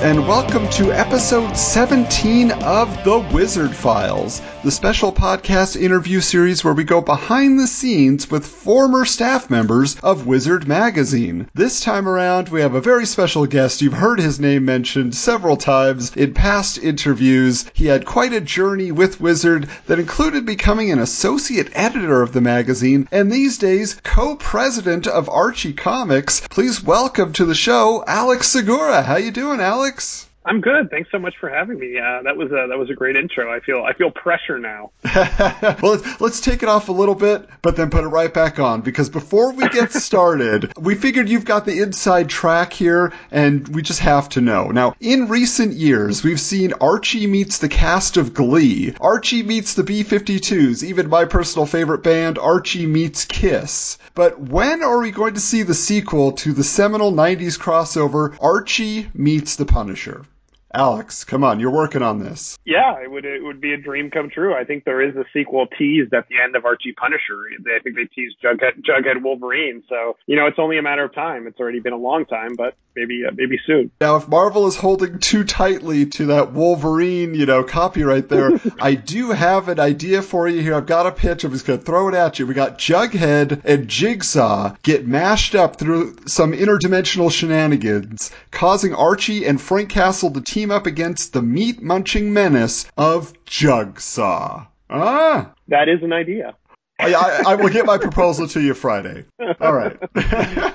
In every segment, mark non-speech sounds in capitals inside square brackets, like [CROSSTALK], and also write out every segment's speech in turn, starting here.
And welcome to episode 17 of The Wizard Files, the special podcast interview series where we go behind the scenes with former staff members of Wizard Magazine. This time around, we have a very special guest. You've heard his name mentioned several times in past interviews. He had quite a journey with Wizard that included becoming an associate editor of the magazine and these days co-president of Archie Comics. Please welcome to the show Alex Segura. How you doing, Alex? Alex? I'm good. Thanks so much for having me. Uh, that was a that was a great intro. I feel I feel pressure now. [LAUGHS] well, let's, let's take it off a little bit, but then put it right back on because before we get [LAUGHS] started, we figured you've got the inside track here, and we just have to know. Now, in recent years, we've seen Archie meets the cast of Glee, Archie meets the B-52s, even my personal favorite band, Archie meets Kiss. But when are we going to see the sequel to the seminal 90s crossover Archie meets the Punisher? Alex, come on, you're working on this. Yeah, it would it would be a dream come true. I think there is a sequel teased at the end of Archie Punisher. I think they teased Jughead, Jughead Wolverine. So you know, it's only a matter of time. It's already been a long time, but maybe uh, maybe soon. Now, if Marvel is holding too tightly to that Wolverine, you know, copyright there, [LAUGHS] I do have an idea for you here. I've got a pitch. I'm just going to throw it at you. We got Jughead and Jigsaw get mashed up through some interdimensional shenanigans, causing Archie and Frank Castle to team up against the meat munching menace of Jigsaw. Ah, That is an idea. I, I, will get my proposal to you Friday. All right.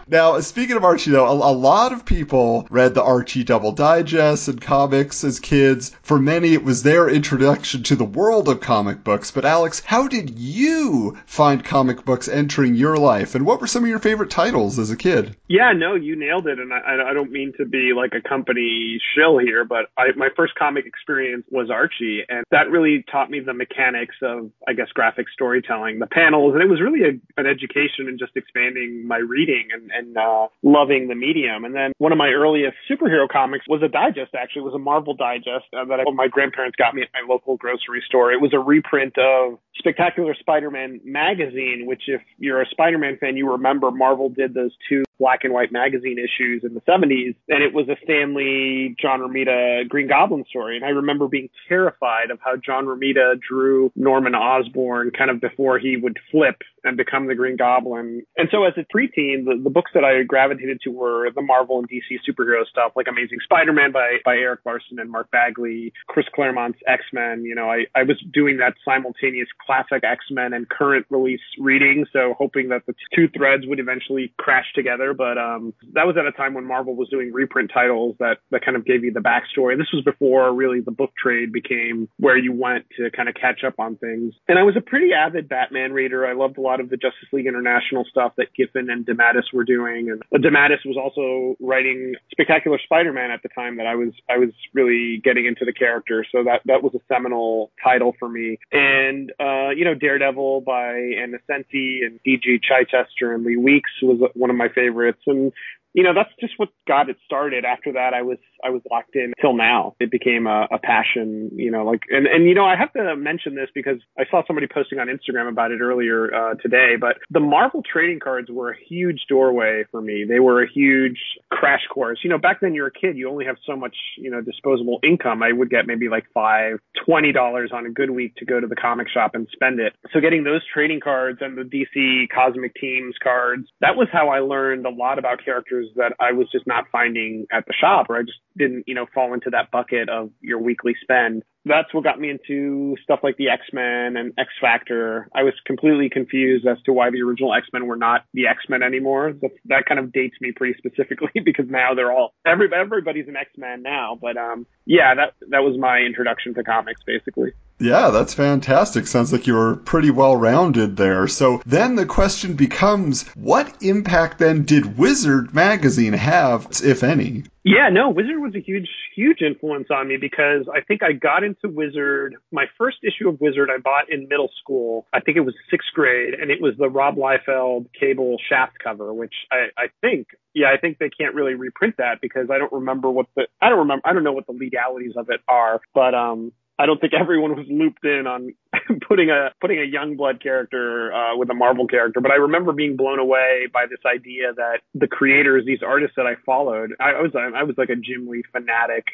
[LAUGHS] now, speaking of Archie, though, a, a lot of people read the Archie Double Digest and comics as kids. For many, it was their introduction to the world of comic books. But, Alex, how did you find comic books entering your life? And what were some of your favorite titles as a kid? Yeah, no, you nailed it. And I, I don't mean to be like a company shill here, but I, my first comic experience was Archie, and that really taught me the mechanics of, I guess, graphic storytelling, the panels, and it was really a, an education in just expanding my reading and, and uh, loving the medium. And then one of my earliest superhero comics was a digest. Actually, it was a Marvel digest uh, that I, my grandparents got me at my local grocery store. It was a reprint of Spectacular Spider-Man magazine, which if you're a Spider-Man fan, you remember Marvel did those two black and white magazine issues in the 70s, and it was a Stan Lee John Romita Green Goblin story. And I remember being terrified of how John Romita drew Norman Osborn kind of before he would flip and become the Green Goblin. And so as a preteen, the, the books that I gravitated to were the Marvel and DC superhero stuff, like Amazing Spider-Man by, by Erik Larsen and Mark Bagley, Chris Claremont's X-Men. You know, I, I was doing that simultaneous classic X-Men and current release reading, so hoping that the two threads would eventually crash together. But um, that was at a time when Marvel was doing reprint titles that, that kind of gave you the backstory. This was before really the book trade became where you went to kind of catch up on things. And I was a pretty avid Batman reader. I loved a lot of the Justice League International stuff that Giffen and DeMatteis were doing. And DeMatteis was also writing Spectacular Spider-Man at the time that I was I was really getting into the character. So that that was a seminal title for me. And uh, you know, Daredevil by Ann Nocenti and D.G. Chichester and Lee Weeks was one of my favorites. And you know, that's just what got it started. After that, I was, I was locked in till now. It became a, a passion, you know, like, and, and, you know, I have to mention this because I saw somebody posting on Instagram about it earlier, uh, today, but the Marvel trading cards were a huge doorway for me. They were a huge crash course. You know, back then you're a kid, you only have so much, you know, disposable income. I would get maybe like five, twenty dollars on a good week to go to the comic shop and spend it. So getting those trading cards and the DC Cosmic Teams cards, that was how I learned a lot about characters that I was just not finding at the shop or I just didn't, you know, fall into that bucket of your weekly spend. That's what got me into stuff like the X-Men and X Factor. I was completely confused as to why the original X-Men were not the X-Men anymore. That, that kind of dates me pretty specifically [LAUGHS] because now they're all every everybody's an X-Men now. But um, yeah, that that was my introduction to comics basically. Yeah, that's fantastic. Sounds like you were pretty well rounded there. So then the question becomes what impact then did Wizard magazine have, if any? Yeah, no, Wizard was a huge, huge influence on me because I think I got into Wizard. My first issue of Wizard I bought in middle school. I think it was sixth grade, and it was the Rob Liefeld cable shaft cover, which I, I think, yeah, I think they can't really reprint that because I don't remember what the, I don't remember, I don't know what the legalities of it are, but, um, I don't think everyone was looped in on [LAUGHS] putting a putting a Youngblood character uh, with a Marvel character, but I remember being blown away by this idea that the creators, these artists that I followed, I, I was I was like a Jim Lee fanatic,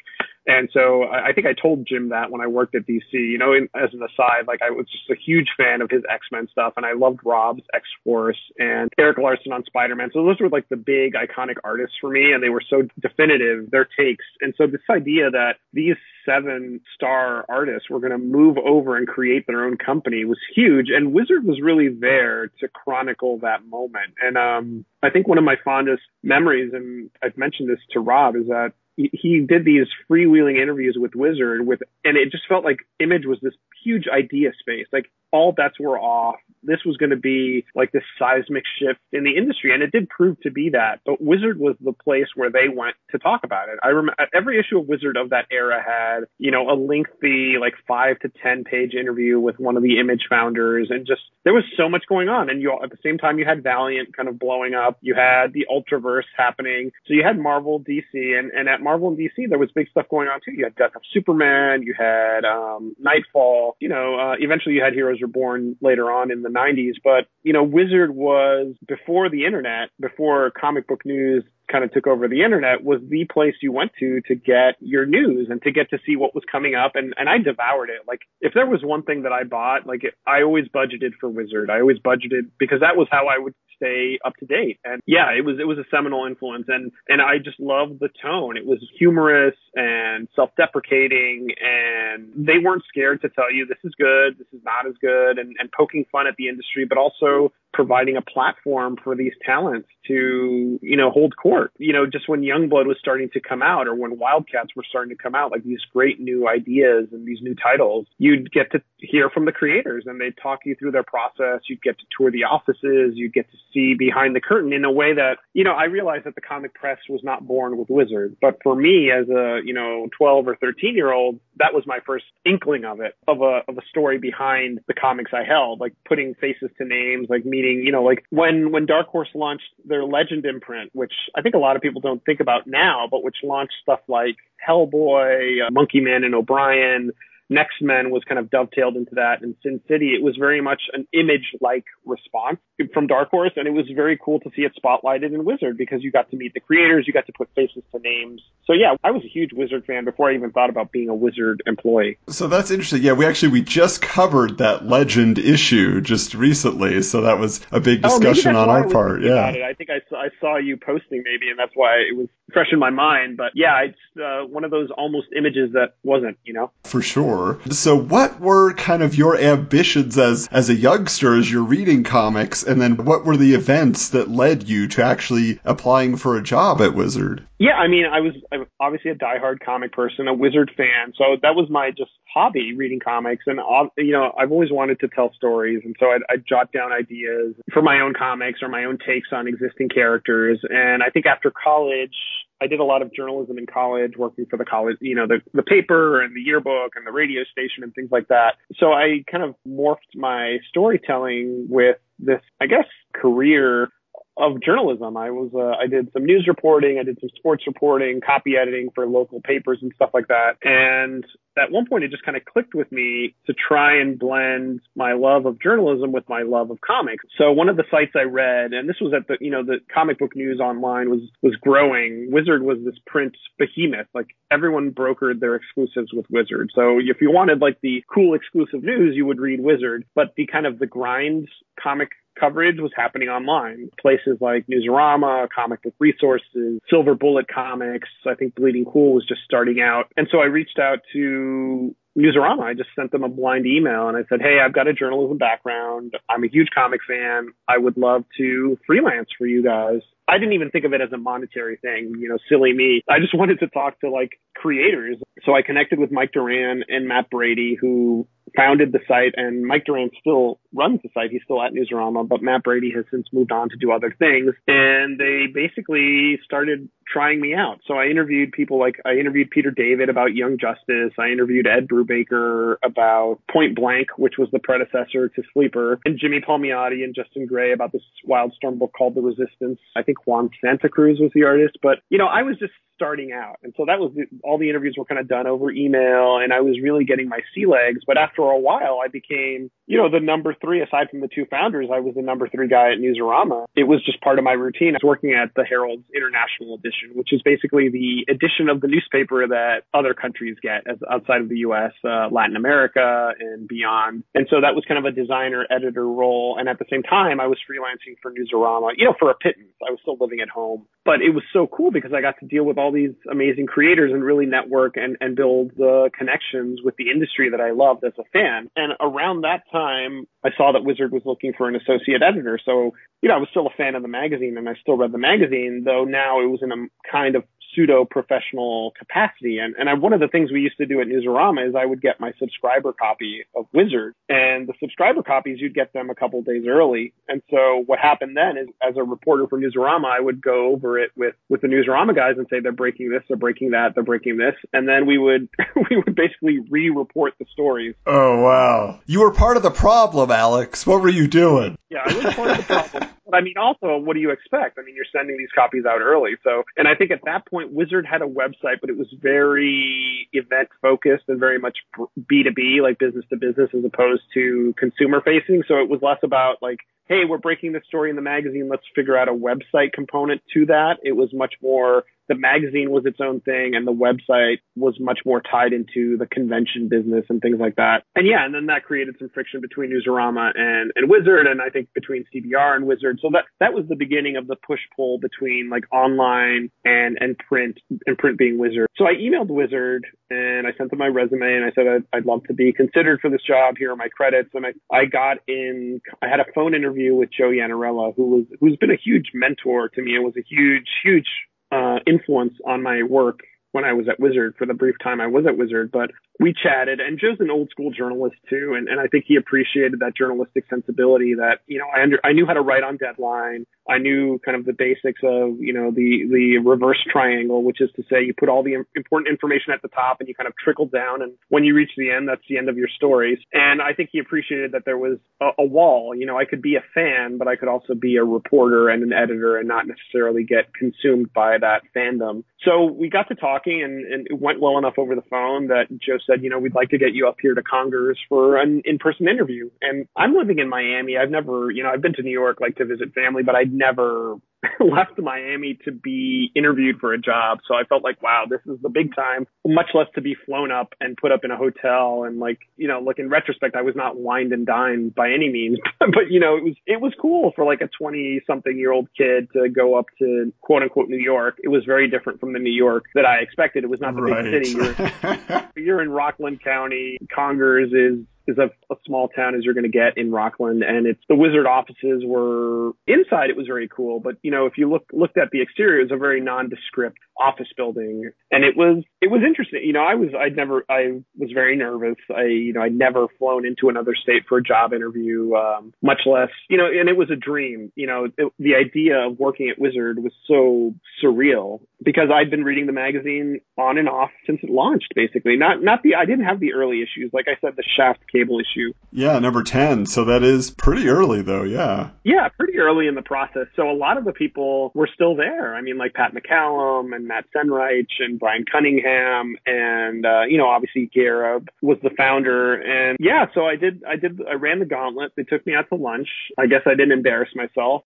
and so I, I think I told Jim that when I worked at DC. You know, in, as an aside, like I was just a huge fan of his X Men stuff, and I loved Rob's X Force and Erik Larsen on Spider Man. So those were like the big iconic artists for me, and they were so definitive their takes. And so this idea that these seven star artists were going to move over and create their own company was huge. And Wizard was really there to chronicle that moment. And um, I think one of my fondest memories, and I've mentioned this to Rob, is that he did these freewheeling interviews with Wizard with, and it just felt like Image was this huge idea space. Like all bets were off. This was going to be like this seismic shift in the industry, and it did prove to be that. But Wizard was the place where they went to talk about it. I remember every issue of Wizard of that era had, you know, a lengthy like five to ten page interview with one of the Image founders, and just there was so much going on. And you at the same time you had Valiant kind of blowing up, you had the Ultraverse happening, so you had Marvel, DC, and and at Marvel and DC there was big stuff going on too. You had Death of Superman, you had um, Knightfall, you know, uh, eventually you had Heroes Reborn later on in the 90s. But, you know, Wizard was before the internet, before comic book news kind of took over the internet was the place you went to to get your news and to get to see what was coming up and and I devoured it like if there was one thing that I bought like it, I always budgeted for Wizard I always budgeted because that was how I would stay up to date. And yeah it was it was a seminal influence. And and I just loved the tone. It was humorous and self-deprecating. And they weren't scared to tell you this is good. This is not as good. And and poking fun at the industry but also providing a platform for these talents to, you know, hold court. You know, just when Youngblood was starting to come out or when Wildcats were starting to come out, like these great new ideas and these new titles, you'd get to hear from the creators and they'd talk you through their process. You'd get to tour the offices. You'd get to see behind the curtain in a way that, you know, I realized that the comic press was not born with Wizard. But for me as a, you know, 12 or 13 year old, that was my first inkling of it, of a, of a story behind the comics I held, like putting faces to names, like meeting you know, like when, when Dark Horse launched their Legend imprint, which I think a lot of people don't think about now, but which launched stuff like Hellboy, uh, Monkey Man and O'Brien, Next Men was kind of dovetailed into that. And Sin City, it was very much an image like response from Dark Horse. And it was very cool to see it spotlighted in Wizard because you got to meet the creators, you got to put faces to names. So yeah, I was a huge Wizard fan before I even thought about being a Wizard employee. So that's interesting. Yeah, we actually, we just covered that Legend issue just recently. So that was a big oh, discussion oh, on our part. Yeah. I think I saw, I saw you posting maybe, and that's why it was fresh in my mind. But yeah, it's uh, one of those almost images that wasn't, you know? For sure. So what were kind of your ambitions as, as a youngster as you're reading comics? And then what were the events that led you to actually applying for a job at Wizard? Yeah, I mean, I was obviously a diehard comic person, a Wizard fan. So that was my just hobby, reading comics. And, uh, you know, I've always wanted to tell stories. And so I'd, I'd jot down ideas for my own comics or my own takes on existing characters. And I think after college, I did a lot of journalism in college, working for the college, you know, the, the paper and the yearbook and the radio station and things like that. So I kind of morphed my storytelling with this, I guess, career of journalism. I was uh, I did some news reporting, I did some sports reporting, copy editing for local papers and stuff like that. And at one point, it just kind of clicked with me to try and blend my love of journalism with my love of comics. So one of the sites I read, and this was at the you know the comic book news online was was growing. Wizard was this print behemoth. Like everyone brokered their exclusives with Wizard. So if you wanted like the cool exclusive news, you would read Wizard. But the kind of the grind comic coverage was happening online. Places like Newsarama, Comic Book Resources, Silver Bullet Comics. I think Bleeding Cool was just starting out. And so I reached out to Newsarama. I just sent them a blind email and I said, Hey, I've got a journalism background. I'm a huge comic fan. I would love to freelance for you guys. I didn't even think of it as a monetary thing, you know, silly me. I just [LAUGHS] wanted to talk to like creators. So I connected with Mike Doran and Matt Brady, who founded the site and Mike Doran still runs the site. He's still at Newsarama, but Matt Brady has since moved on to do other things. And they basically started trying me out. So I interviewed people like I interviewed Peter David about Young Justice. I interviewed Ed Brubaker about Point Blank, which was the predecessor to Sleeper, and Jimmy Palmiotti and Justin Gray about this Wildstorm book called The Resistance. I think Juan Santacruz was the artist, but you know, I was just starting out. And so that was the, all the interviews were kind of done over email and I was really getting my sea legs. But after a while, I became, you know, the number three aside from the two founders. I was the number three guy at Newsarama. It was just part of my routine. I was working at the Herald's International Edition, which is basically the edition of the newspaper that other countries get as outside of the U.S., uh, Latin America and beyond. And so that was kind of a designer editor role. And at the same time, I was freelancing for Newsarama, you know, for a pittance. I was still living at home, but it was so cool because I got to deal with all these amazing creators and really network and, and build the connections with the industry that I loved as a fan. And around that time, I saw that Wizard was looking for an associate editor. So, you know, I was still a fan of the magazine and I still read the magazine, though now it was in a kind of pseudo professional capacity. And, and I, one of the things we used to do at Newsarama is I would get my subscriber copy of Wizard and the subscriber copies, you'd get them a couple days early. And so what happened then is as a reporter for Newsarama, I would go over it with, with the Newsarama guys and say, they're breaking this, they're breaking that, they're breaking this. And then we would, [LAUGHS] we would basically re-report the stories. Oh, wow. You were part of the problem, Alex. What were you doing? Yeah, I was part of the problem. [LAUGHS] But I mean, also, what do you expect? I mean, you're sending these copies out early. So, and I think at that point, Wizard had a website, but it was very event focused and very much B2B, like business to business, as opposed to consumer facing. So it was less about like, hey, we're breaking this story in the magazine. Let's figure out a website component to that. It was much more the magazine was its own thing and the website was much more tied into the convention business and things like that. And yeah, and then that created some friction between Newsarama and, and Wizard and I think between CBR and Wizard. So that, that was the beginning of the push pull between like online and, and print and print being Wizard. So I emailed Wizard and I sent them my resume and I said, I'd, I'd love to be considered for this job. Here are my credits. And I, I got in, I had a phone interview with Joe Yanarella, who was, who's been a huge mentor to me and was a huge, huge uh, influence on my work when I was at Wizard. For the brief time I was at Wizard, but we chatted and Joe's an old school journalist too. And, and I think he appreciated that journalistic sensibility that, you know, I under, I knew how to write on deadline. I knew kind of the basics of, you know, the, the reverse triangle, which is to say you put all the important information at the top and you kind of trickle down. And when you reach the end, that's the end of your stories. And I think he appreciated that there was a, a wall, you know, I could be a fan, but I could also be a reporter and an editor and not necessarily get consumed by that fandom. So we got to talking and, and it went well enough over the phone that Joe said, you know, we'd like to get you up here to Congers for an in-person interview. And I'm living in Miami. I've never, you know, I've been to New York like to visit family, but I'd never [LAUGHS] left Miami to be interviewed for a job. So I felt like, wow, this is the big time, much less to be flown up and put up in a hotel. And like, you know, look in retrospect, I was not wined and dined by any means, [LAUGHS] but you know, it was, it was cool for like a 20 something year old kid to go up to quote unquote New York. It was very different from the New York that I expected. It was not the right. big city. You're, [LAUGHS] you're in Rockland County. Congers is is a, a small town as you're going to get in Rockland. And it's the Wizard offices were inside. It was very cool. But, you know, if you look, looked at the exterior, it was a very nondescript office building. And it was, it was interesting. You know, I was, I'd never, I was very nervous. I, you know, I'd never flown into another state for a job interview, um, much less, you know, and it was a dream. You know, it, the idea of working at Wizard was so surreal because I'd been reading the magazine on and off since it launched, basically. Not, not the, I didn't have the early issues. Like I said, the Shaft cable issue. Yeah, number 10. So that is pretty early, though. Yeah. Yeah, pretty early in the process. So a lot of the people were still there. I mean, like Pat McCallum and Matt Senreich and Brian Cunningham and, uh, you know, obviously Gareb was the founder. And yeah, so I did, I did, I ran the gauntlet. They took me out to lunch. I guess I didn't embarrass myself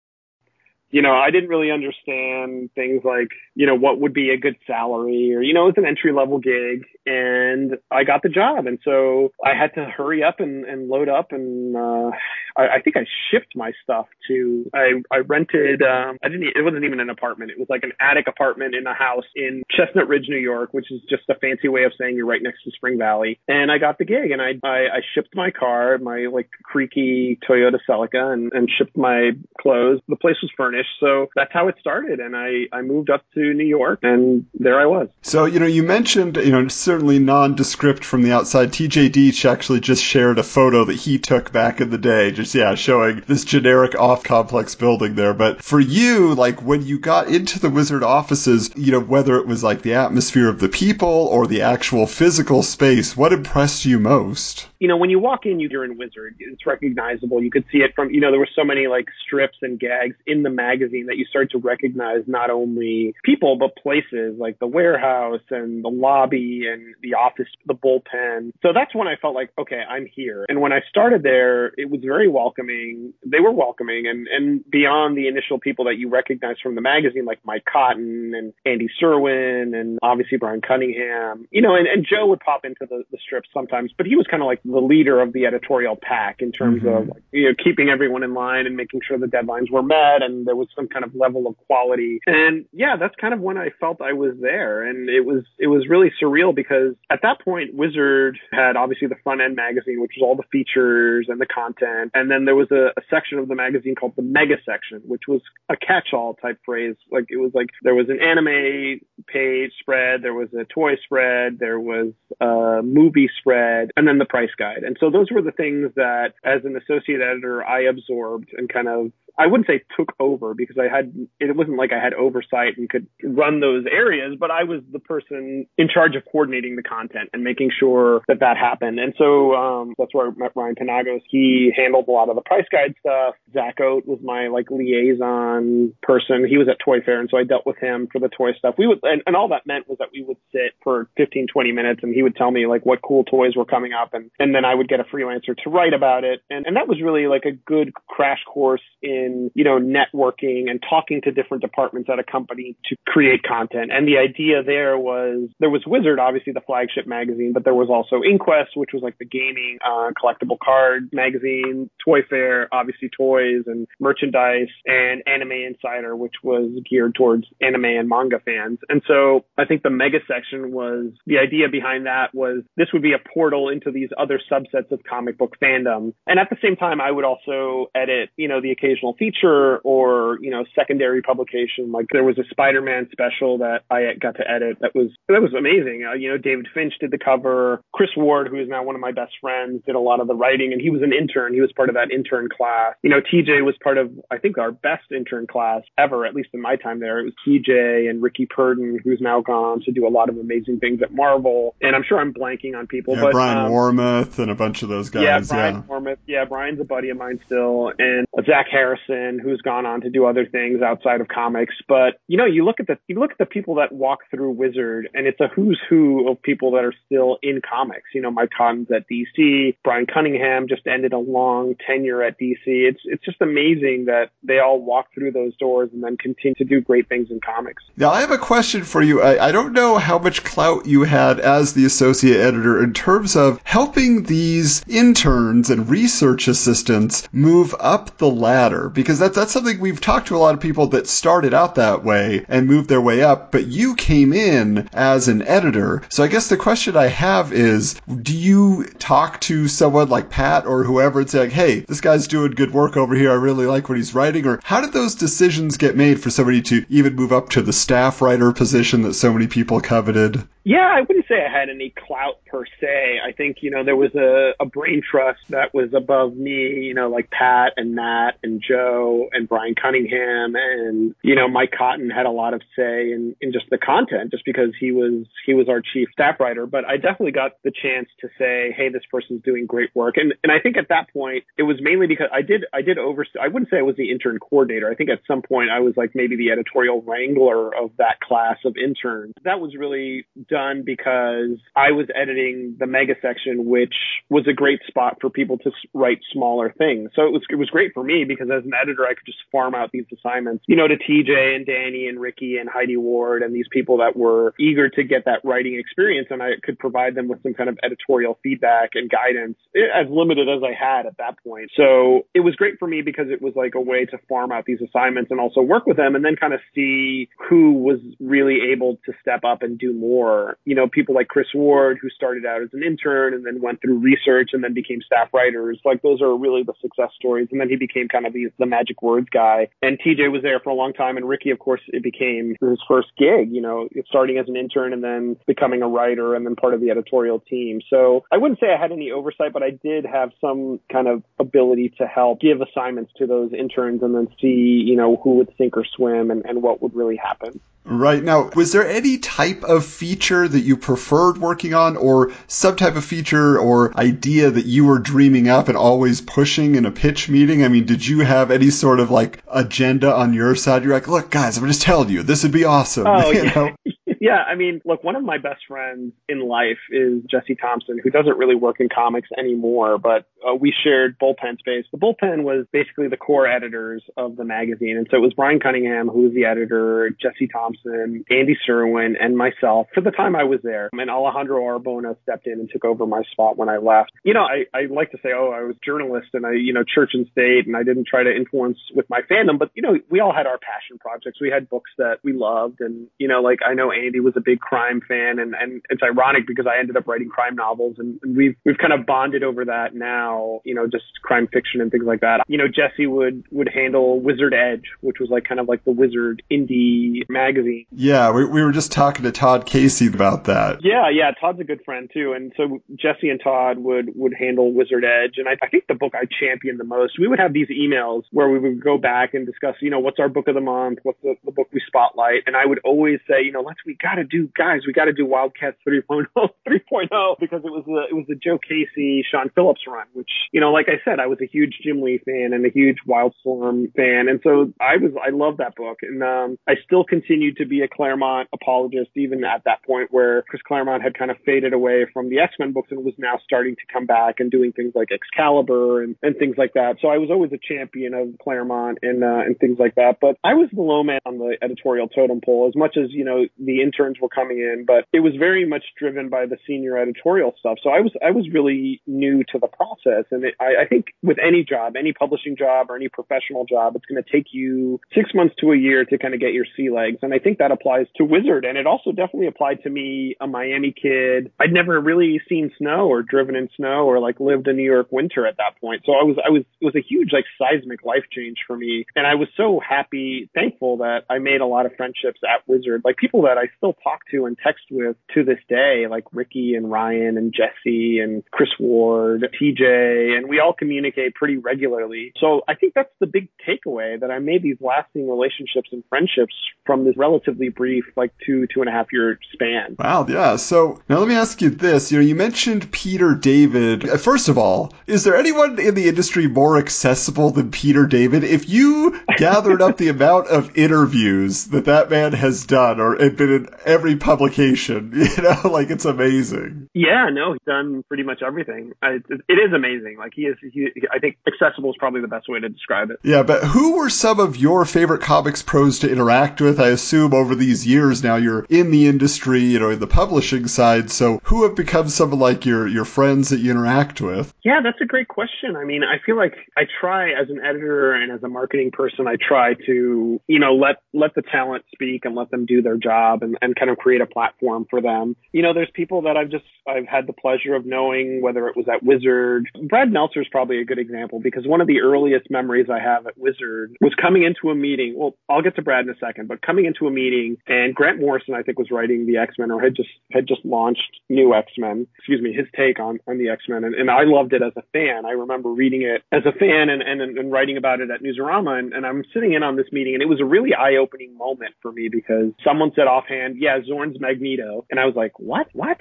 you know, I didn't really understand things like, you know, what would be a good salary or, you know, it's an entry level gig and I got the job. And so I had to hurry up and, and load up and, uh, I, I think I shipped my stuff to, I, I rented, um, I didn't, it wasn't even an apartment. It was like an attic apartment in a house in Chestnut Ridge, New York, which is just a fancy way of saying you're right next to Spring Valley. And I got the gig and I, I, I shipped my car, my like creaky Toyota Celica and, and shipped my clothes. The place was furnished So that's how it started. And I, I moved up to New York and there I was. So, you know, you mentioned, you know, certainly nondescript from the outside. TJ Dietsch actually just shared a photo that he took back in the day, just, yeah, showing this generic off complex building there. But for you, like when you got into the Wizard offices, you know, whether it was like the atmosphere of the people or the actual physical space, what impressed you most? You know, when you walk in, you're in Wizard. It's recognizable. You could see it from, you know, there were so many like strips and gags in the magazine that you start to recognize not only people, but places like the warehouse and the lobby and the office, the bullpen. So that's when I felt like, okay, I'm here. And when I started there, it was very welcoming. They were welcoming and, and beyond the initial people that you recognize from the magazine, like Mike Cotton and Andy Serwin and obviously Brian Cunningham, you know, and, and Joe would pop into the, the strips sometimes, but he was kind of like the leader of the editorial pack in terms mm-hmm. of, like, you know, keeping everyone in line and making sure the deadlines were met and there was some kind of level of quality. And yeah, that's kind of when I felt I was there. And it was, it was really surreal because at that point, Wizard had obviously the front end magazine, which was all the features and the content. And then there was a, a section of the magazine called the mega section, which was a catch all type phrase. Like it was like there was an anime page spread, there was a toy spread, there was a movie spread, and then the price guide. And so those were the things that as an associate editor, I absorbed and kind of I wouldn't say took over because I had, it wasn't like I had oversight and could run those areas, but I was the person in charge of coordinating the content and making sure that that happened. And so, um, that's where I met Ryan Penagos. He handled a lot of the price guide stuff. Zach Oat was my like liaison person. He was at Toy Fair. And so I dealt with him for the toy stuff. We would, and, and all that meant was that we would sit for 15, 20 minutes and he would tell me like what cool toys were coming up. And, and then I would get a freelancer to write about it. And, and that was really like a good crash course in in, you know, networking and talking to different departments at a company to create content. And the idea there was, there was Wizard, obviously the flagship magazine, but there was also Inquest, which was like the gaming, uh, collectible card magazine, Toy Fair, obviously toys and merchandise and Anime Insider, which was geared towards anime and manga fans. And so I think the mega section was, the idea behind that was this would be a portal into these other subsets of comic book fandom. And at the same time, I would also edit, you know, the occasional feature or, you know, secondary publication. Like there was a Spider-Man special that I got to edit that was, that was amazing. Uh, you know, David Finch did the cover. Chris Ward, who is now one of my best friends, did a lot of the writing and he was an intern. He was part of that intern class. You know, TJ was part of, I think, our best intern class ever, at least in my time there. It was TJ and Ricky Purdin, who's now gone to do a lot of amazing things at Marvel. And I'm sure I'm blanking on people, yeah, but Brian um, Warmoth and a bunch of those guys. Yeah, Brian yeah. Warmoth. Yeah, Brian's a buddy of mine still. And Zach Who's gone on to do other things outside of comics. But you know, you look at the you look at the people that walk through Wizard, and it's a who's who of people that are still in comics. You know, Mike Cotton's at DC, Brian Cunningham just ended a long tenure at DC. It's it's just amazing that they all walk through those doors and then continue to do great things in comics. Now, I have a question for you. I, I don't know how much clout you had as the associate editor in terms of helping these interns and research assistants move up the ladder because that's that's something we've talked to a lot of people that started out that way and moved their way up, but you came in as an editor. So I guess the question I have is, do you talk to someone like Pat or whoever and say like, "Hey, this guy's doing good work over here. I really like what he's writing," or how did those decisions get made for somebody to even move up to the staff writer position that so many people coveted? Yeah, I wouldn't say I had any clout per se. I think, you know, there was a, a brain trust that was above me, you know, like Pat and Matt and Joe and Brian Cunningham and, you know, Mike Cotton had a lot of say in, in just the content just because he was, he was our chief staff writer. But I definitely got the chance to say, hey, this person's doing great work. And, and I think at that point, it was mainly because I did, I did oversee, I wouldn't say I was the intern coordinator. I think at some point I was like maybe the editorial wrangler of that class of interns. That was really done because I was editing the mega section, which was a great spot for people to write smaller things. So it was it was great for me because as an editor, I could just farm out these assignments, you know, to TJ and Danny and Ricky and Heidi Ward and these people that were eager to get that writing experience, and I could provide them with some kind of editorial feedback and guidance, eh, as limited as I had at that point. So it was great for me because it was like a way to farm out these assignments and also work with them, and then kind of see who was really able to step up and do more You know, people like Chris Ward, who started out as an intern and then went through research and then became staff writers. Like those are really the success stories. And then he became kind of the, the magic words guy. And TJ was there for a long time. And Ricky, of course, it became his first gig, you know, starting as an intern and then becoming a writer and then part of the editorial team. So I wouldn't say I had any oversight, but I did have some kind of ability to help give assignments to those interns and then see, you know, who would sink or swim and, and what would really happen. Right. Now, was there any type of feature that you preferred working on or some type of feature or idea that you were dreaming up and always pushing in a pitch meeting? I mean, did you have any sort of like agenda on your side? You're like, look, guys, I'm just telling you, this would be awesome. [LAUGHS] Oh, you. Know? Yeah, I mean, look, one of my best friends in life is Jesse Thompson, who doesn't really work in comics anymore, but uh, we shared bullpen space. The bullpen was basically the core editors of the magazine. And so it was Brian Cunningham, who was the editor, Jesse Thompson, Andy Serwin, and myself for the time I was there. And Alejandro Arbona stepped in and took over my spot when I left. You know, I, I like to say, oh, I was journalist and I, you know, church and state and I didn't try to influence with my fandom, but, you know, we all had our passion projects. We had books that we loved. And, you know, like I know Andy was a big crime fan and, and it's ironic because I ended up writing crime novels and, and we've, we've kind of bonded over that now you know, just crime fiction and things like that. You know, Jesse would would handle Wizard Edge, which was like kind of like the Wizard indie magazine. Yeah, we we were just talking to Todd Casey about that. Yeah, yeah, Todd's a good friend too, and so Jesse and Todd would would handle Wizard Edge, and I, I think the book I championed the most. We would have these emails where we would go back and discuss, you know, what's our book of the month, what's the, the book we spotlight, and I would always say, you know, let's we got to do guys, we got to do Wildcats 3.0 [LAUGHS] 3.0 because it was a, it was a Joe Casey, Sean Phillips run, which you know, like I said, I was a huge Jim Lee fan and a huge Wildstorm fan. And so I was, I love that book. And, um, I still continued to be a Claremont apologist, even at that point where Chris Claremont had kind of faded away from the X-Men books and was now starting to come back and doing things like Excalibur and, and things like that. So I was always a champion of Claremont and, uh, and things like that. But I was the low man on the editorial totem pole as much as, you know, the interns were coming in, but it was very much driven by the senior editorial stuff. So I was, I was really new to the process and it, I, I think with any job, any publishing job or any professional job, it's going to take you six months to a year to kind of get your sea legs. And I think that applies to Wizard. And it also definitely applied to me, a Miami kid. I'd never really seen snow or driven in snow or like lived a New York winter at that point. So I was, I was, it was a huge like seismic life change for me. And I was so happy, thankful that I made a lot of friendships at Wizard, like people that I still talk to and text with to this day, like Ricky and Ryan and Jesse and Chris Ward, TJ and we all communicate pretty regularly. So I think that's the big takeaway that I made these lasting relationships and friendships from this relatively brief, like two, two and a half year span. Wow. Yeah. So now let me ask you this. You know, you mentioned Peter David. Uh, first of all, is there anyone in the industry more accessible than Peter David? If you gathered up the amount of interviews that that man has done or been in every publication, [LAUGHS] you know, like it's amazing. Yeah. No, he's done pretty much everything. I, it is amazing. Like he is, he, I think accessible is probably the best way to describe it. Yeah, but who were some of your favorite comics pros to interact with? I assume over these years now you're in the industry, you know, in the publishing side. So who have become some of like your, your friends that you interact with? Yeah, that's a great question. I mean, I feel like I try as an editor and as a marketing person, I try to, you know, let, let the talent speak and let them do their job and, and kind of create a platform for them. You know, there's people that I've just, I've had the pleasure of knowing, whether it was at Wizard. Brad Meltzer is probably a good example because one of the earliest memories I have at Wizard was coming into a meeting. Well, I'll get to Brad in a second, but coming into a meeting and Grant Morrison, I think, was writing the X-Men or had just, had just launched new X-Men, excuse me, his take on, on the X-Men. And, and I loved it as a fan. I remember reading it as a fan and, and, and writing about it at Newsarama. And, and I'm sitting in on this meeting and it was a really eye opening moment for me because someone said offhand, yeah, Xorn's Magneto. And I was like, what, what?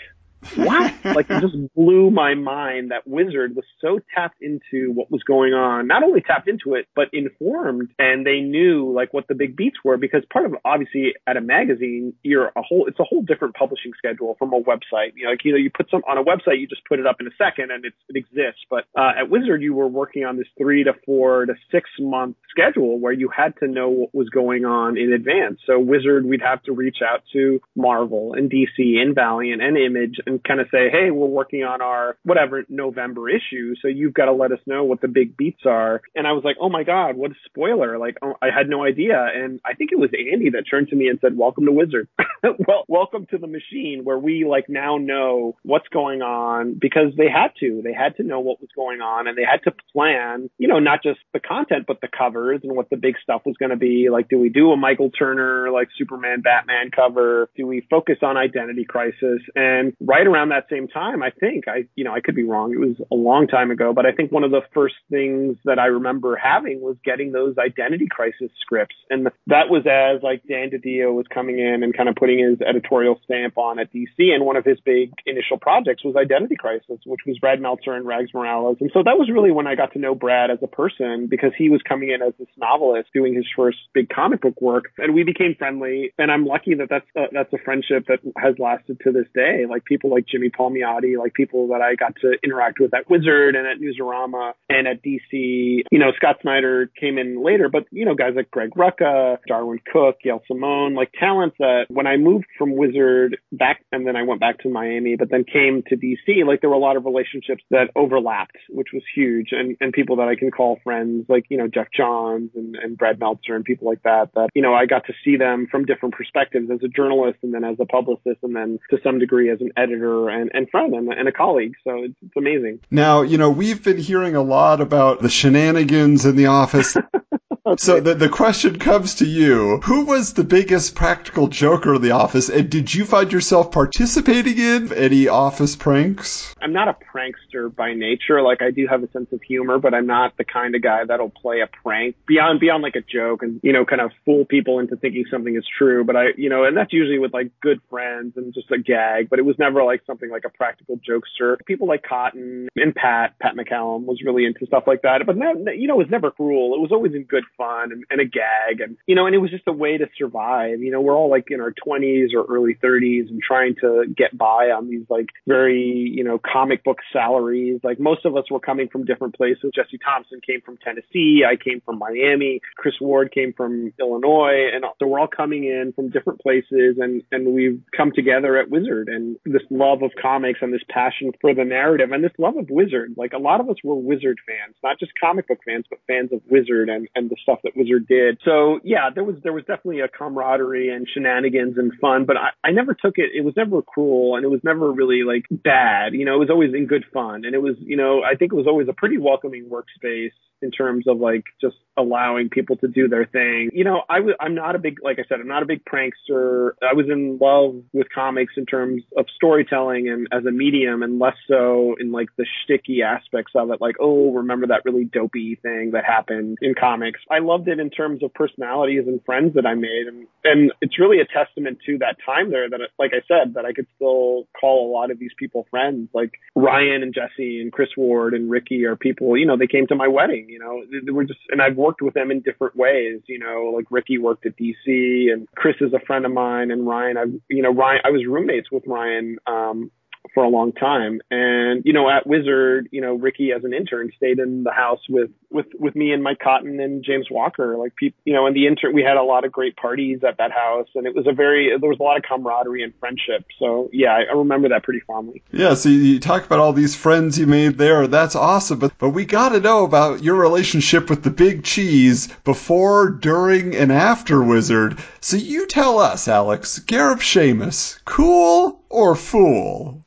What? [LAUGHS] like it just blew my mind that Wizard was so tapped into what was going on. Not only tapped into it, but informed and they knew like what the big beats were because part of obviously at a magazine, you're a whole, it's a whole different publishing schedule from a website. You know, like, you know, you put some on a website, you just put it up in a second and it's, it exists. But, uh, at Wizard, you were working on this three to four to six month schedule where you had to know what was going on in advance. So Wizard, we'd have to reach out to Marvel and DC and Valiant and Image and kind of say, hey, we're working on our whatever November issue, so you've got to let us know what the big beats are. And I was like, oh my god, what a spoiler! Like oh, I had no idea, and I think it was Andy that turned to me and said, welcome to Wizard. [LAUGHS] well, welcome to the machine where we like now know what's going on because they had to. They had to know what was going on, and they had to plan. You know, not just the content, but the covers and what the big stuff was going to be. Like, do we do a Michael Turner like Superman Batman cover? Do we focus on Identity Crisis? And right around that same time, I think I, you know, I could be wrong. It was a long time ago, but I think one of the first things that I remember having was getting those Identity Crisis scripts, and that was as like Dan DiDio was coming in and kind of putting his editorial stamp on at DC. And one of his big initial projects was Identity Crisis, which was Brad Meltzer and Rags Morales. And so that was really when I got to know Brad as a person because he was coming in as this novelist doing his first big comic book work, and we became friendly. And I'm lucky that that's a, that's a friendship that has lasted to this day. Like people like Jimmy Palmiotti, like people that I got to interact with at Wizard and at Newsarama and at DC. You know, Scott Snyder came in later, but you know, guys like Greg Rucka, Darwyn Cooke, Gail Simone, like talents that when I moved from Wizard back and then I went back to Miami, but then came to DC, like there were a lot of relationships that overlapped, which was huge. And, and people that I can call friends, like, you know, Geoff Johns and, and Brad Meltzer and people like that, that, you know, I got to see them from different perspectives as a journalist and then as a publicist and then to some degree as an editor and, and friend and, and a colleague. So it's, it's amazing. Now, you know, we've been hearing a lot about the shenanigans in the office. [LAUGHS] So the, the question comes to you. Who was the biggest practical joker in the office, and did you find yourself participating in any office pranks? I'm not a prankster by nature. Like I do have a sense of humor, but I'm not the kind of guy that'll play a prank beyond beyond like a joke and you know kind of fool people into thinking something is true. But I you know, and that's usually with like good friends and just a gag. But it was never like something like a practical jokester. People like Cotton and Pat Pat McCallum was really into stuff like that. But that, you know, it was never cruel. It was always in good fun and, and a gag and you know and it was just a way to survive. You know we're all like in our 20s or early 30s and trying to get by on these like very you know comic book salaries. Like most of us were coming from different places. Jesse thompson came from tennessee. I came from miami. Chris ward came from illinois. And so we're all coming in from different places and and we've come together at wizard. And this love of comics and this passion for the narrative and this love of wizard. Like a lot of us were wizard fans not just comic book fans but fans of wizard and and the stuff that Wizard did. So yeah, there was there was definitely a camaraderie and shenanigans and fun, but I, I never took it. It was never cruel and it was never really like bad. You know, it was always in good fun, and it was you know I think it was always a pretty welcoming workspace in terms of like just allowing people to do their thing. You know, I w- I'm not a big, like I said, I'm not a big prankster. I was in love with comics in terms of storytelling and as a medium and less so in like the shticky aspects of it. Like, oh, remember that really dopey thing that happened in comics. I loved it in terms of personalities and friends that I made. And, and it's really a testament to that time there that, like I said, that I could still call a lot of these people friends. Like Ryan and Jesse and Chris Ward and Ricky are people, you know, they came to my wedding, you know, they, were just, and I've worked with them in different ways. You know, like Ricky worked at DC and Chris is a friend of mine and Ryan, I, you know, Ryan, I was roommates with Ryan, um, for a long time. And, you know, at Wizard, you know, Ricky as an intern stayed in the house with, with, with me and Mike Cotton and James Walker. Like people, you know, and the intern, we had a lot of great parties at that house and it was a very, there was a lot of camaraderie and friendship. So yeah, I, I remember that pretty fondly. Yeah. So you talk about all these friends you made there. That's awesome. But, but we got to know about your relationship with the big cheese before, during, and after Wizard. So you tell us, Alex, Gareb Shamus, cool or fool?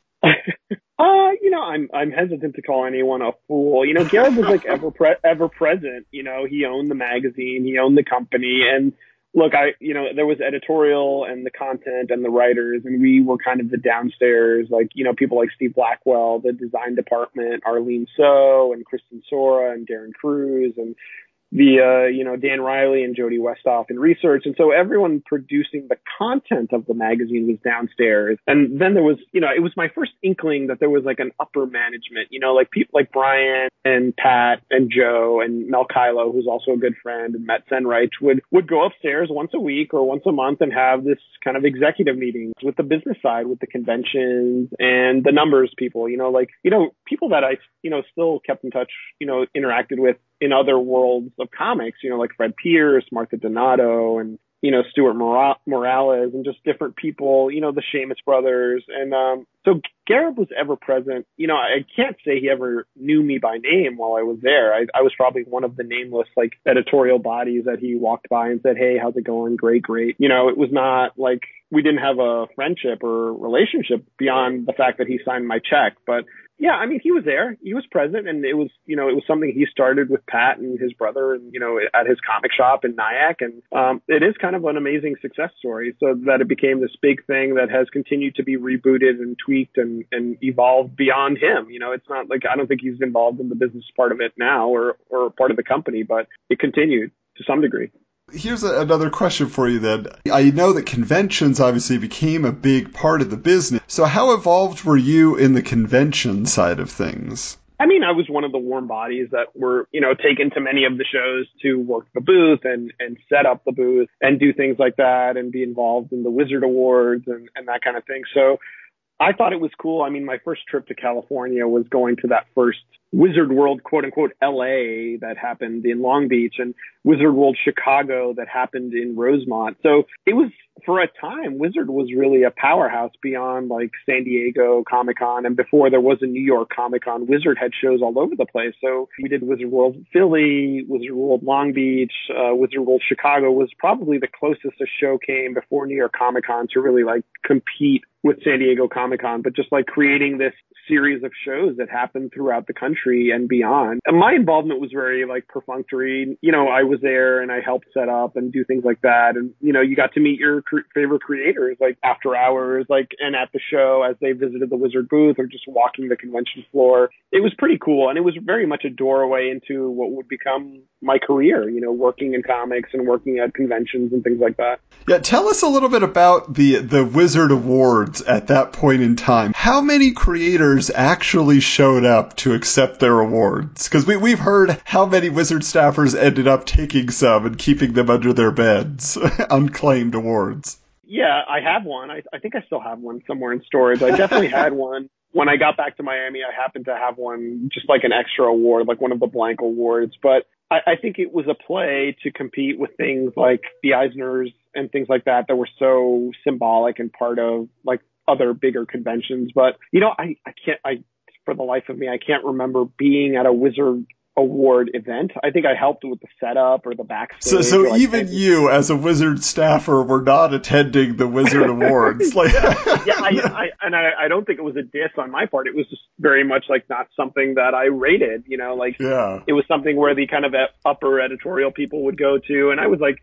Uh, you know, I'm I'm hesitant to call anyone a fool. You know, Gareb was like [LAUGHS] ever pre- ever present. You know, he owned the magazine, he owned the company, and look, I you know there was editorial and the content and the writers, and we were kind of the downstairs, like you know people like Steve Blackwell, the design department, Arlene So, and Kristen Sora, and Darren Cruz, and the uh, you know Dan Riley and Jody Westhoff in research, and so everyone producing the content of the magazine was downstairs. And then there was you know it was my first inkling that there was like an upper management, you know, like people like Brian and Pat and Joe and Mel Caylo, who's also a good friend, and Matt Senreich would would go upstairs once a week or once a month and have this kind of executive meetings with the business side, with the conventions and the numbers people, you know, like you know people that I you know still kept in touch, you know, interacted with in other worlds of comics, you know, like Fred Pierce, Martha Donato, and you know, Stuart Mor- Morales and just different people, you know, the Shamus brothers. And, um, so Gareb was ever present. You know, I can't say he ever knew me by name while I was there. I, I was probably one of the nameless, like, editorial bodies that he walked by and said, Hey, how's it going? Great, great. You know, it was not like we didn't have a friendship or relationship beyond the fact that he signed my check. But yeah, I mean, he was there. He was present, and it was, you know, it was something he started with Pat and his brother, and you know, at his comic shop in Nyack, and um, it is kind of an amazing success story. So that it became this big thing that has continued to be rebooted and tweaked and and evolved beyond him. You know, it's not like I don't think he's involved in the business part of it now or or part of the company, but it continued to some degree. Here's a, another question for you then. I know that conventions obviously became a big part of the business. So how involved were you in the convention side of things? I mean, I was one of the warm bodies that were, you know, taken to many of the shows to work the booth and, and set up the booth and do things like that and be involved in the Wizard Awards and, and that kind of thing. So I thought it was cool. I mean, my first trip to California was going to that first Wizard World, quote unquote, LA that happened in Long Beach and Wizard World Chicago that happened in Rosemont. So it was, for a time, Wizard was really a powerhouse beyond like San Diego Comic Con. And before there was a New York Comic Con, Wizard had shows all over the place. So we did Wizard World Philly, Wizard World Long Beach, uh, Wizard World Chicago was probably the closest a show came before New York Comic Con to really like compete with San Diego Comic Con, but just like creating this series of shows that happened throughout the country and beyond. And my involvement was very like perfunctory. You know, I was there and I helped set up and do things like that. And, you know, you got to meet your cr- favorite creators like after hours, like, and at the show as they visited the Wizard booth or just walking the convention floor. It was pretty cool. And it was very much a doorway into what would become my career, you know, working in comics and working at conventions and things like that. Yeah, tell us a little bit about the the Wizard Awards at that point in time. How many creators actually showed up to accept their awards? Because we we've heard how many Wizard staffers ended up taking some and keeping them under their beds, [LAUGHS] unclaimed awards. Yeah, I have one. I, I think I still have one somewhere in storage. I definitely had [LAUGHS] one when I got back to Miami, I happened to have one, just like an extra award, like one of the blank awards. But I, I think it was a play to compete with things like the Eisners and things like that that were so symbolic and part of like other bigger conventions. But you know, I, I can't, I, for the life of me, I can't remember being at a Wizard award event. I think I helped with the setup or the backstage. So, so like even you, as a Wizard staffer, were not attending the Wizard [LAUGHS] Awards. Like, yeah, I, [LAUGHS] I, and I, I don't think it was a diss on my part. It was just very much like not something that I rated. You know, like yeah. it was something where the kind of uh, upper editorial people would go to, and I was like,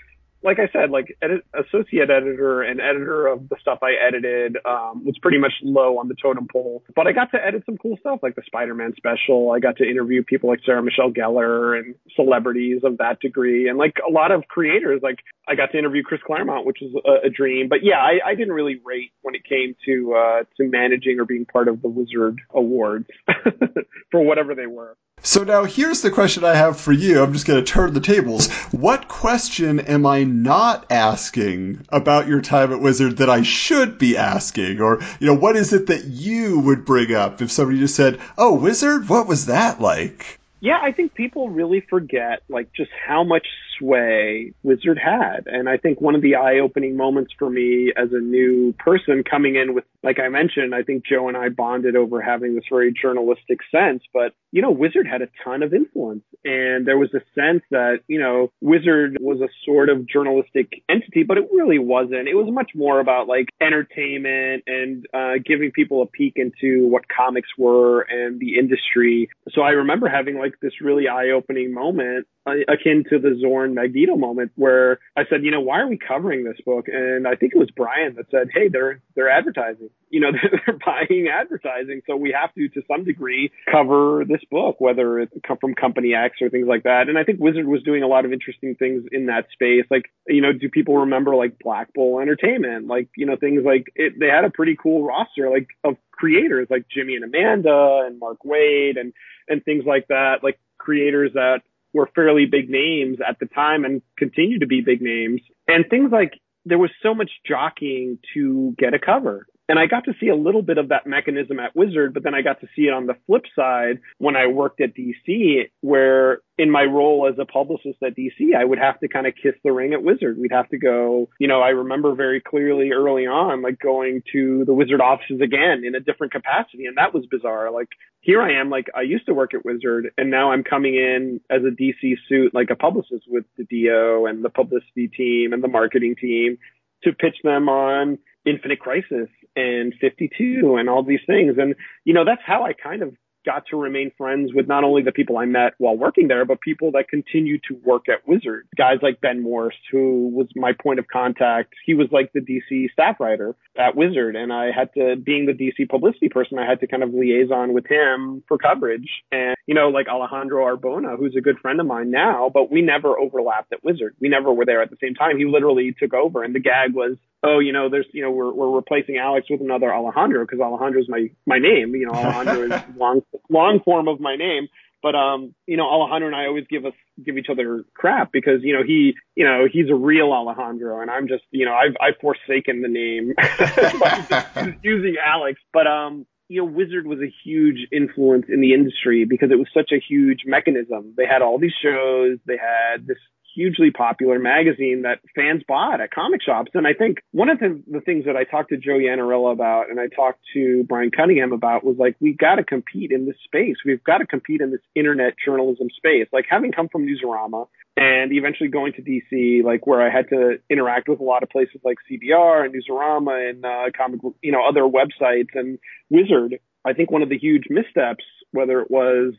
like I said, like edit, associate editor and editor of the stuff I edited um, was pretty much low on the totem pole. But I got to edit some cool stuff like the Spider-Man special. I got to interview people like Sarah Michelle Gellar and celebrities of that degree, and like a lot of creators. Like I got to interview Chris Claremont, which was a, a dream. But yeah, I, I didn't really rate when it came to uh, to managing or being part of the Wizard Awards [LAUGHS] for whatever they were. So now here's the question I have for you. I'm just going to turn the tables. What question am I not asking about your time at Wizard that I should be asking? Or, you know, what is it that you would bring up if somebody just said, Oh, Wizard, what was that like? Yeah, I think people really forget like just how much sway Wizard had. And I think one of the eye opening moments for me as a new person coming in with, like I mentioned, I think Joe and I bonded over having this very journalistic sense, but you know, Wizard had a ton of influence and there was a sense that, you know, Wizard was a sort of journalistic entity, but it really wasn't. It was much more about like entertainment and uh, giving people a peek into what comics were and the industry. So I remember having like this really eye opening moment akin to the Xorn Magneto moment where I said, you know, why are we covering this book? And I think it was Brian that said, hey, they're they're advertising. You know, [LAUGHS] they're buying advertising, so we have to, to some degree, cover this book, whether it come from Company X or things like that. And I think Wizard was doing a lot of interesting things in that space. Like, you know, do people remember like Black Bull Entertainment? Like, you know, things like it, they had a pretty cool roster, like of creators like Jimmy and Amanda and Mark Waid and and things like that, like creators that were fairly big names at the time and continue to be big names. And things like there was so much jockeying to get a cover. And I got to see a little bit of that mechanism at Wizard, but then I got to see it on the flip side when I worked at DC, where in my role as a publicist at DC, I would have to kind of kiss the ring at Wizard. We'd have to go, you know, I remember very clearly early on, like going to the Wizard offices again in a different capacity. And that was bizarre. Like here I am, like I used to work at Wizard and now I'm coming in as a DC suit, like a publicist with the DO and the publicity team and the marketing team to pitch them on Infinite Crisis and 52 and all these things. And, you know, that's how I kind of got to remain friends with not only the people I met while working there, but people that continue to work at Wizard. Guys like Ben Morse, who was my point of contact. He was like the DC staff writer at Wizard. And I had to, being the DC publicity person, I had to kind of liaison with him for coverage. And, you know, like Alejandro Arbona, who's a good friend of mine now, but we never overlapped at Wizard. We never were there at the same time. He literally took over and the gag was, oh, you know, there's, you know, we're, we're replacing Alex with another Alejandro because Alejandro is my, my name. You know, Alejandro is [LAUGHS] long, long form of my name. But, um, you know, Alejandro and I always give us, give each other crap because, you know, he, you know, he's a real Alejandro and I'm just, you know, I've, I've forsaken the name [LAUGHS] just using Alex. But, um, you know, Wizard was a huge influence in the industry because it was such a huge mechanism. They had all these shows. They had this hugely popular magazine that fans bought at comic shops. And I think one of the, the things that I talked to Joe Iannarella about and I talked to Brian Cunningham about was like, we've got to compete in this space. We've got to compete in this internet journalism space. Like having come from Newsarama and eventually going to DC, like where I had to interact with a lot of places like CBR and Newsarama and uh, comic, you know, other websites and Wizard. I think one of the huge missteps, whether it was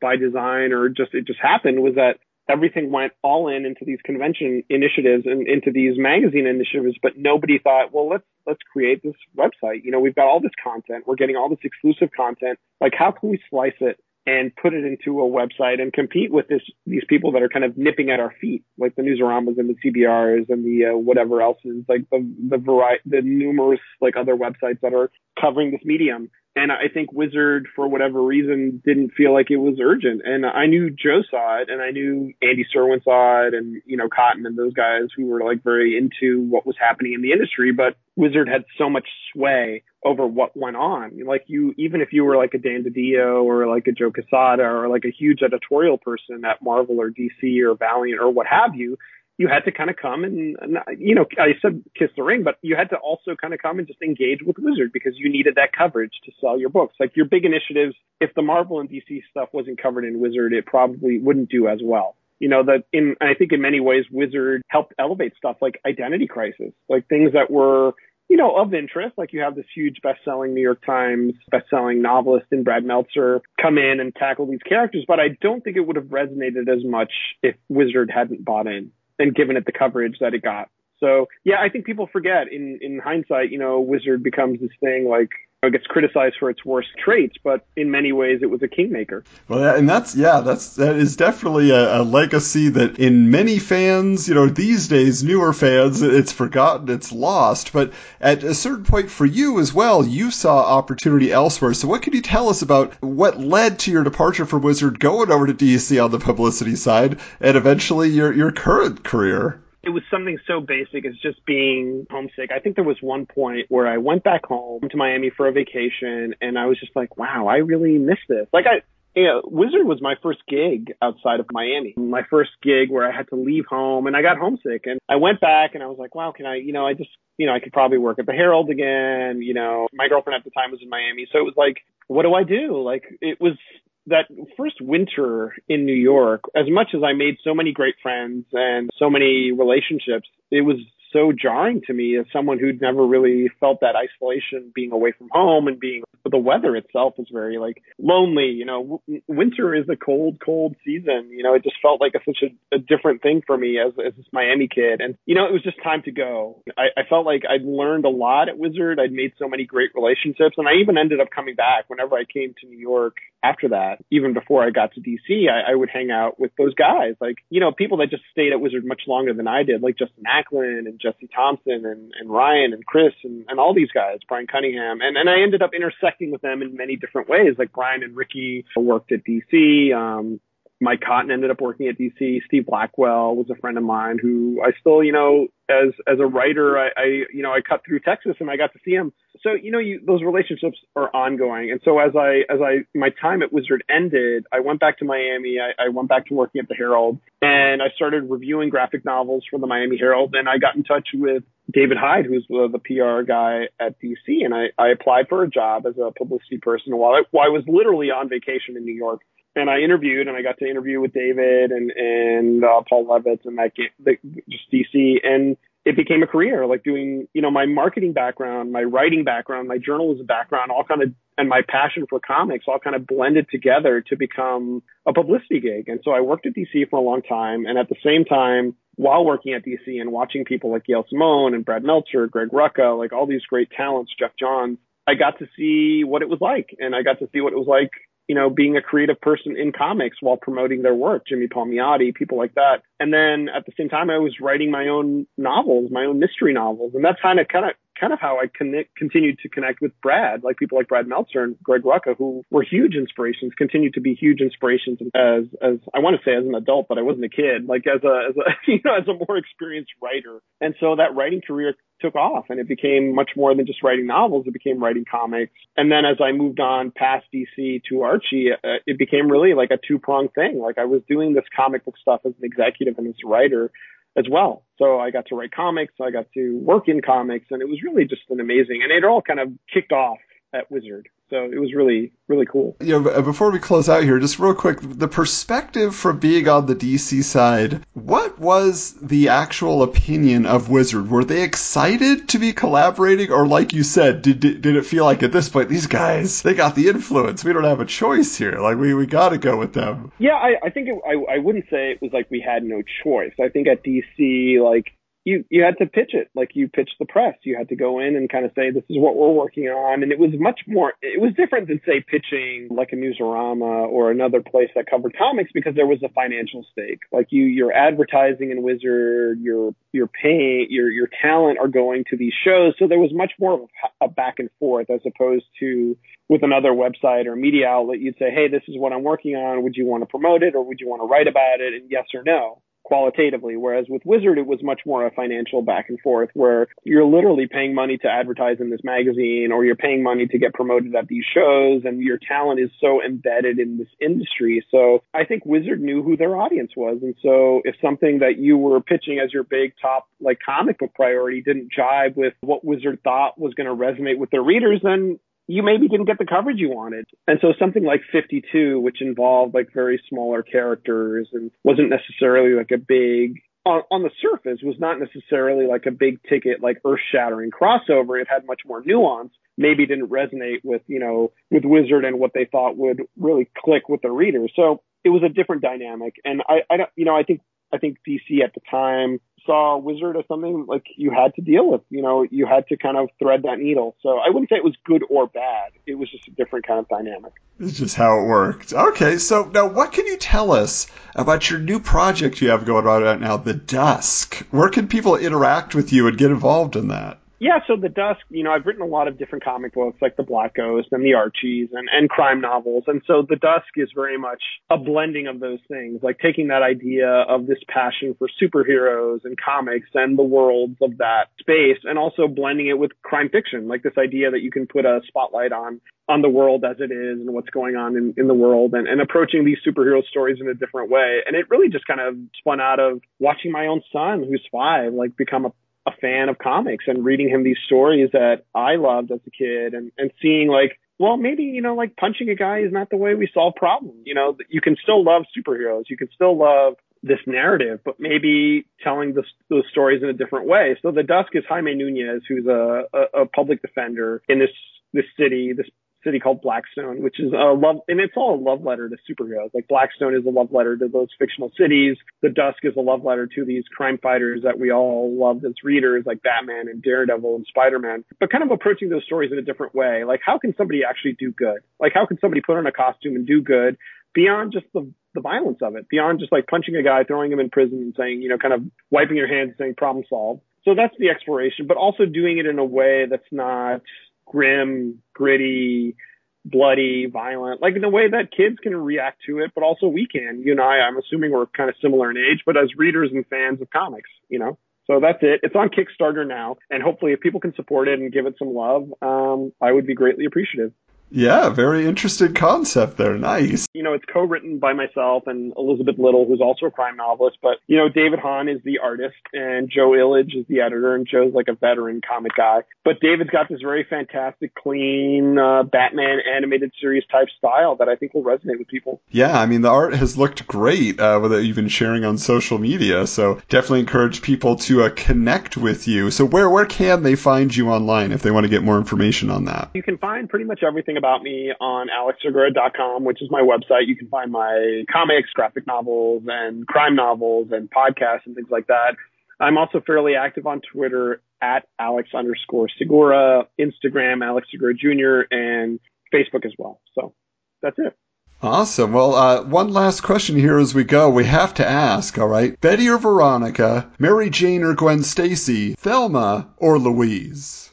by design or just it just happened, was that everything went all in into these convention initiatives and into these magazine initiatives, but nobody thought, well, let's let's create this website. You know, we've got all this content, we're getting all this exclusive content. Like, how can we slice it and put it into a website and compete with this these people that are kind of nipping at our feet, like the Newsaramas and the CBRs and the uh, whatever else is like the the variety the numerous like other websites that are covering this medium. And I think Wizard, for whatever reason, didn't feel like it was urgent. And I knew Joe saw it, and I knew Andy Serwin saw it, and you know Cotton and those guys who were like very into what was happening in the industry. But Wizard had so much sway over what went on. Like you, even if you were like a Dan DiDio or like a Joe Quesada or like a huge editorial person at Marvel or DC or Valiant or what have you, you had to kind of come and, you know, I said kiss the ring, but you had to also kind of come and just engage with Wizard because you needed that coverage to sell your books. Like your big initiatives, if the Marvel and DC stuff wasn't covered in Wizard, it probably wouldn't do as well. You know, that in, I think in many ways, Wizard helped elevate stuff like Identity Crisis, like things that were, you know, of interest. Like you have this huge best-selling New York Times best-selling novelist in Brad Meltzer come in and tackle these characters, but I don't think it would have resonated as much if Wizard hadn't bought in and given it the coverage that it got. So yeah, I think people forget in in hindsight, you know, Wizard becomes this thing like it gets criticized for its worst traits, but in many ways it was a kingmaker. Well, and that's yeah, that's that is definitely a, a, legacy that in many fans, you know, these days newer fans, it's forgotten, it's lost. But at a certain point for you as well, you saw opportunity elsewhere. So what can you tell us about what led to your departure from Wizard, going over to DC on the publicity side, and eventually your your current career? It was something so basic as just being homesick. I think there was one point where I went back home to Miami for a vacation and I was just like, wow, I really miss this. Like I, you know, Wizard was my first gig outside of Miami. My first gig where I had to leave home and I got homesick and I went back and I was like, wow, can I, you know, I just, you know, I could probably work at the Herald again. You know, my girlfriend at the time was in Miami. So it was like, what do I do? Like it was that first winter in New York, as much as I made so many great friends and so many relationships, it was so jarring to me as someone who'd never really felt that isolation being away from home and being the weather itself is very like lonely you know? W- winter is a cold cold season you know? It just felt like a, such a, a different thing for me as as this miami kid. And you know it was just time to go. I, I felt like i'd learned a lot at wizard. I'd made so many great relationships. And i even ended up coming back whenever i came to new york after that even before i got to dc i, I would hang out with those guys. Like you know people that just stayed at wizard much longer than i did like justin aclin and Jesse Thompson and, and Ryan and Chris and, and all these guys, Brian Cunningham. And, and I ended up intersecting with them in many different ways. Like Brian and Ricky worked at DC. Um, Mike Cotton ended up working at DC. Steve Blackwell was a friend of mine who I still, you know, as as a writer, I, I you know I cut through Texas and I got to see him. So you know, you, those relationships are ongoing. And so as I as I my time at Wizard ended, I went back to Miami. I, I went back to working at the Herald, and I started reviewing graphic novels for the Miami Herald. And I got in touch with David Hyde, who's the, the PR guy at DC, and I, I applied for a job as a publicity person while I, while I was literally on vacation in New York and I interviewed and I got to interview with David and and uh, Paul Levitz and that the, just DC and it became a career like doing you know my marketing background my writing background my journalism background all kind of and my passion for comics all kind of blended together to become a publicity gig. And so I worked at DC for a long time and at the same time while working at DC and watching people like Gail Simone and Brad Meltzer Greg Rucka like all these great talents Geoff Johns I got to see what it was like and I got to see what it was like you know, being a creative person in comics while promoting their work, Jimmy Palmiotti, people like that. And then at the same time, I was writing my own novels, my own mystery novels. And that's kind of, kind of, kind of how I connect, continued to connect with Brad, like people like Brad Meltzer and Greg Rucka, who were huge inspirations, continued to be huge inspirations as, as I want to say as an adult, but I wasn't a kid, like as a, as a, [LAUGHS] you know, as a more experienced writer. And so that writing career took off and it became much more than just writing novels. It became writing comics. And then as I moved on past DC to Archie, uh, it became really like a two pronged thing. Like I was doing this comic book stuff as an executive and as a writer as well. So I got to write comics. I got to work in comics and it was really just an amazing, and it all kind of kicked off at Wizard. So it was really, really cool. Yeah, uh, before we close out here, just real quick, the perspective from being on the DC side, what was the actual opinion of Wizard? Were they excited to be collaborating? Or like you said, did, did, did it feel like at this point, these guys, they got the influence. We don't have a choice here. Like we, we got to go with them. Yeah, I, I think it, I, I wouldn't say it was like we had no choice. I think at DC, like you you had to pitch it like you pitched the press. You had to go in and kind of say this is what we're working on, and it was much more. It was different than say pitching like a Newsarama or another place that covered comics because there was a financial stake. Like you, your advertising in Wizard, your your pay, your your talent are going to these shows, so there was much more of a back and forth as opposed to with another website or media outlet. You'd say, hey, this is what I'm working on. Would you want to promote it or would you want to write about it? And yes or no qualitatively. Whereas with Wizard, it was much more a financial back and forth where you're literally paying money to advertise in this magazine or you're paying money to get promoted at these shows and your talent is so embedded in this industry. So I think Wizard knew who their audience was. And so if something that you were pitching as your big top like comic book priority didn't jive with what Wizard thought was going to resonate with their readers, then you maybe didn't get the coverage you wanted. And so something like 52, which involved like very smaller characters and wasn't necessarily like a big on, on the surface was not necessarily like a big ticket, like earth shattering crossover. It had much more nuance. Maybe didn't resonate with, you know, with Wizard and what they thought would really click with the readers. So it was a different dynamic. And I, I don't, you know, I think, I think DC at the time saw Wizard as something like you had to deal with. You know, you had to kind of thread that needle. So I wouldn't say it was good or bad. It was just a different kind of dynamic. It's just how it worked. Okay, so now what can you tell us about your new project you have going on right now, The Dusk? Where can people interact with you and get involved in that? Yeah, so the Dusk, you know, I've written a lot of different comic books like the Black Ghost and the Archies and, and crime novels. And so the Dusk is very much a blending of those things, like taking that idea of this passion for superheroes and comics and the worlds of that space and also blending it with crime fiction, like this idea that you can put a spotlight on on the world as it is and what's going on in, in the world and, and approaching these superhero stories in a different way. And it really just kind of spun out of watching my own son, who's five, like become a a fan of comics and reading him these stories that I loved as a kid and, and seeing like, well, maybe, you know, like punching a guy is not the way we solve problems. You know, you can still love superheroes. You can still love this narrative, but maybe telling the, those stories in a different way. So the Dusk is Jaime Nunez, who's a, a, a public defender in this this city, this city called Blackstone, which is a love, and it's all a love letter to superheroes. Like Blackstone is a love letter to those fictional cities. The Dusk is a love letter to these crime fighters that we all loved as readers, like Batman and Daredevil and Spider-Man, but kind of approaching those stories in a different way. Like how can somebody actually do good? Like how can somebody put on a costume and do good beyond just the the violence of it, beyond just like punching a guy, throwing him in prison and saying, you know, kind of wiping your hands and saying problem solved. So that's the exploration, but also doing it in a way that's not grim, gritty, bloody, violent, like in the way that kids can react to it, but also we can. You and I, I'm assuming we're kind of similar in age, but as readers and fans of comics, you know. So that's it. It's on Kickstarter now, and hopefully, if people can support it and give it some love, um, I would be greatly appreciative. Yeah, very interesting concept there. Nice. You know, it's co-written by myself and Elizabeth Little, who's also a crime novelist. But you know, David Hahn is the artist, and Joe Illidge is the editor, and Joe's like a veteran comic guy. But David's got this very fantastic, clean uh, Batman animated series type style that I think will resonate with people. Yeah, I mean, the art has looked great uh, with it even sharing on social media. So definitely encourage people to uh, connect with you. So where where can they find you online if they want to get more information on that? You can find pretty much everything about me on alexsegura.com, which is my website. You can find my comics, graphic novels, and crime novels and podcasts and things like that. I'm also fairly active on Twitter at Alex underscore Segura, Instagram, Alex Segura Jr., and Facebook as well. So that's it. Awesome. Well, uh, one last question here as we go. We have to ask, all right? Betty or Veronica, Mary Jane or Gwen Stacy, Thelma or Louise?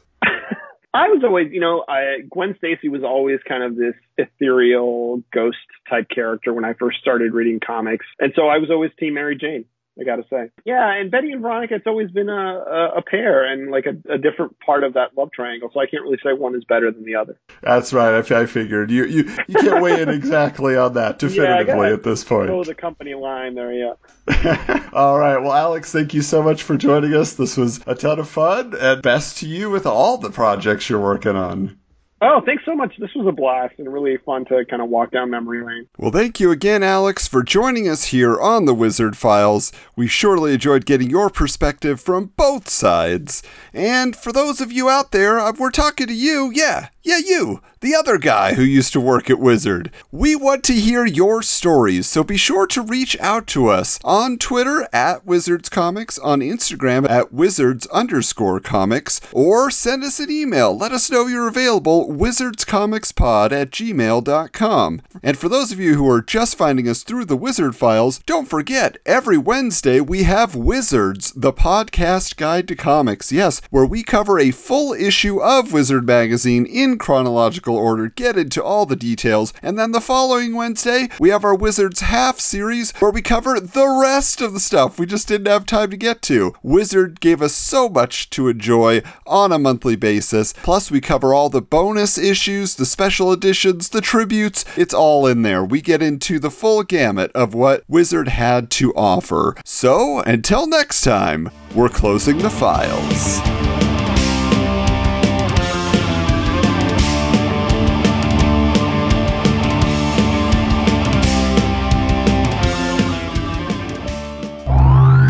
I was always, you know, I, Gwen Stacy was always kind of this ethereal ghost type character when I first started reading comics. And so I was always Team Mary Jane. I got to say. Yeah, and Betty and Veronica, it's always been a, a, a pair and like a, a, different part of that love triangle. So I can't really say one is better than the other. That's right. I, I figured you you you can't weigh in exactly on that [LAUGHS] definitively yeah, at this point. Oh, the company line there, yeah. [LAUGHS] all right. Well, Alex, thank you so much for joining us. This was a ton of fun, and best to you with all the projects you're working on. Oh, thanks so much. This was a blast and really fun to kind of walk down memory lane. Well, thank you again, Alex, for joining us here on the Wizard Files. We surely enjoyed getting your perspective from both sides. And for those of you out there, uh, we're talking to you. Yeah, yeah, you, the other guy who used to work at Wizard. We want to hear your stories, so be sure to reach out to us on Twitter at Wizards Comics, on Instagram at Wizards underscore comics, or send us an email. Let us know you're available, wizardscomicspod at gmail.com. And for those of you who are just finding us through the Wizard Files, don't forget, every Wednesday we have Wizards, the podcast guide to comics. Yes, where we cover a full issue of Wizard Magazine in chronological order, get into all the details, and then the following Wednesday, we have our Wizards half series where we cover the rest of the stuff we just didn't have time to get to. Wizard gave us so much to enjoy on a monthly basis, plus, we cover all the bonus issues, the special editions, the tributes. It's all in there. We get into the full gamut of what Wizard had to offer. So, until next time, we're closing the files.